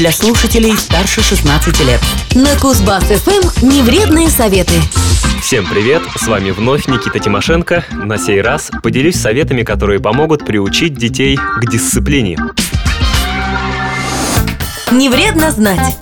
для слушателей старше 16 лет. На Кузбасс-ФМ невредные советы. Всем привет! С вами вновь Никита Тимошенко. На сей раз поделюсь советами, которые помогут приучить детей к дисциплине. Не вредно знать.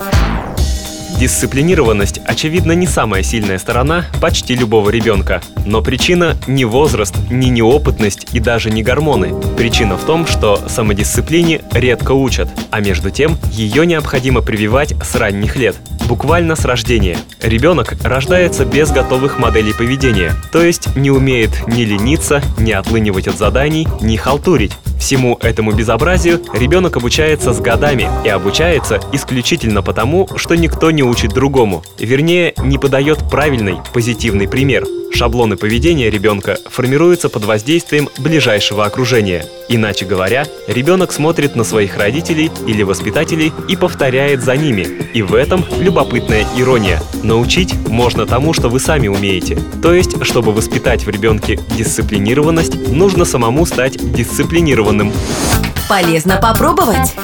Дисциплинированность, очевидно, не самая сильная сторона почти любого ребенка. Но причина не возраст, не неопытность и даже не гормоны. Причина в том, что самодисциплине редко учат, а между тем ее необходимо прививать с ранних лет буквально с рождения. Ребенок рождается без готовых моделей поведения, то есть не умеет ни лениться, ни отлынивать от заданий, ни халтурить. Всему этому безобразию ребенок обучается с годами и обучается исключительно потому, что никто не учит другому. Вернее, не подает правильный, позитивный пример. Шаблоны поведения ребенка формируются под воздействием ближайшего окружения. Иначе говоря, ребенок смотрит на своих родителей или воспитателей и повторяет за ними. И в этом любопытная ирония. Научить можно тому, что вы сами умеете. То есть, чтобы воспитать в ребенке дисциплинированность, нужно самому стать дисциплинированным. Полезно попробовать.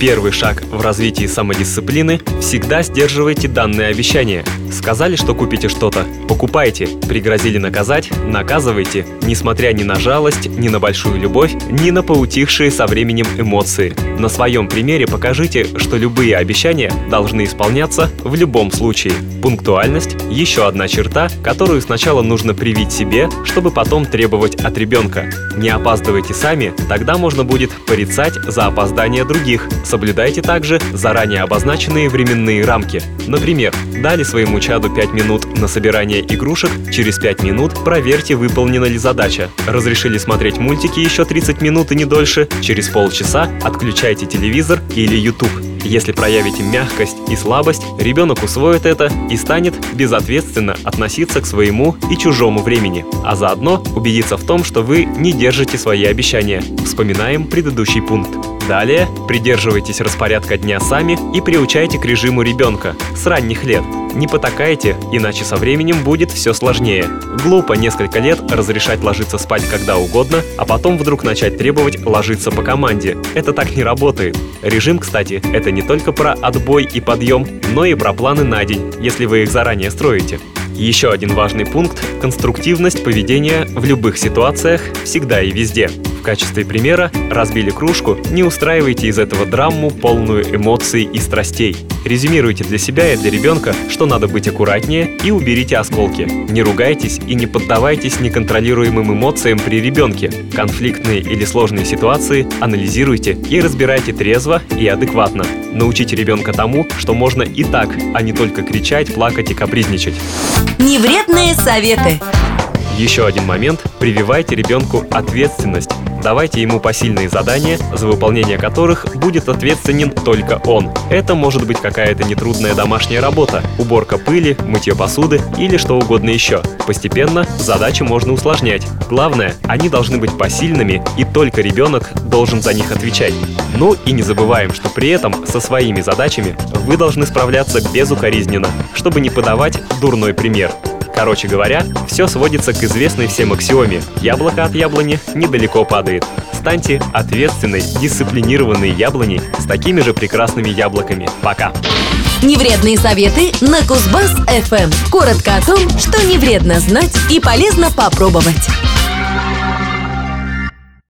Первый шаг в развитии самодисциплины – всегда сдерживайте данные обещания. Сказали, что купите что-то – покупайте. Пригрозили наказать – наказывайте, несмотря ни на жалость, ни на большую любовь, ни на поутихшие со временем эмоции. На своем примере покажите, что любые обещания должны исполняться в любом случае. Пунктуальность – еще одна черта, которую сначала нужно привить себе, чтобы потом требовать от ребенка. Не опаздывайте сами, тогда можно будет порицать за опоздание других – Соблюдайте также заранее обозначенные временные рамки. Например, дали своему чаду 5 минут на собирание игрушек, через 5 минут проверьте, выполнена ли задача. Разрешили смотреть мультики еще 30 минут и не дольше, через полчаса отключайте телевизор или YouTube. Если проявите мягкость и слабость, ребенок усвоит это и станет безответственно относиться к своему и чужому времени, а заодно убедиться в том, что вы не держите свои обещания. Вспоминаем предыдущий пункт. Далее придерживайтесь распорядка дня сами и приучайте к режиму ребенка с ранних лет. Не потакайте, иначе со временем будет все сложнее. Глупо несколько лет разрешать ложиться спать когда угодно, а потом вдруг начать требовать ложиться по команде. Это так не работает. Режим, кстати, это не только про отбой и подъем, но и про планы на день, если вы их заранее строите. Еще один важный пункт – конструктивность поведения в любых ситуациях, всегда и везде качестве примера разбили кружку, не устраивайте из этого драму, полную эмоций и страстей. Резюмируйте для себя и для ребенка, что надо быть аккуратнее и уберите осколки. Не ругайтесь и не поддавайтесь неконтролируемым эмоциям при ребенке. Конфликтные или сложные ситуации анализируйте и разбирайте трезво и адекватно. Научите ребенка тому, что можно и так, а не только кричать, плакать и капризничать. Невредные советы. Еще один момент – прививайте ребенку ответственность. Давайте ему посильные задания, за выполнение которых будет ответственен только он. Это может быть какая-то нетрудная домашняя работа, уборка пыли, мытье посуды или что угодно еще. Постепенно задачи можно усложнять. Главное, они должны быть посильными, и только ребенок должен за них отвечать. Ну и не забываем, что при этом со своими задачами вы должны справляться безукоризненно, чтобы не подавать дурной пример. Короче говоря, все сводится к известной всем аксиоме «яблоко от яблони недалеко падает». Станьте ответственной, дисциплинированной яблоней с такими же прекрасными яблоками. Пока! Невредные советы на Кузбасс-ФМ. Коротко о том, что не вредно знать и полезно попробовать.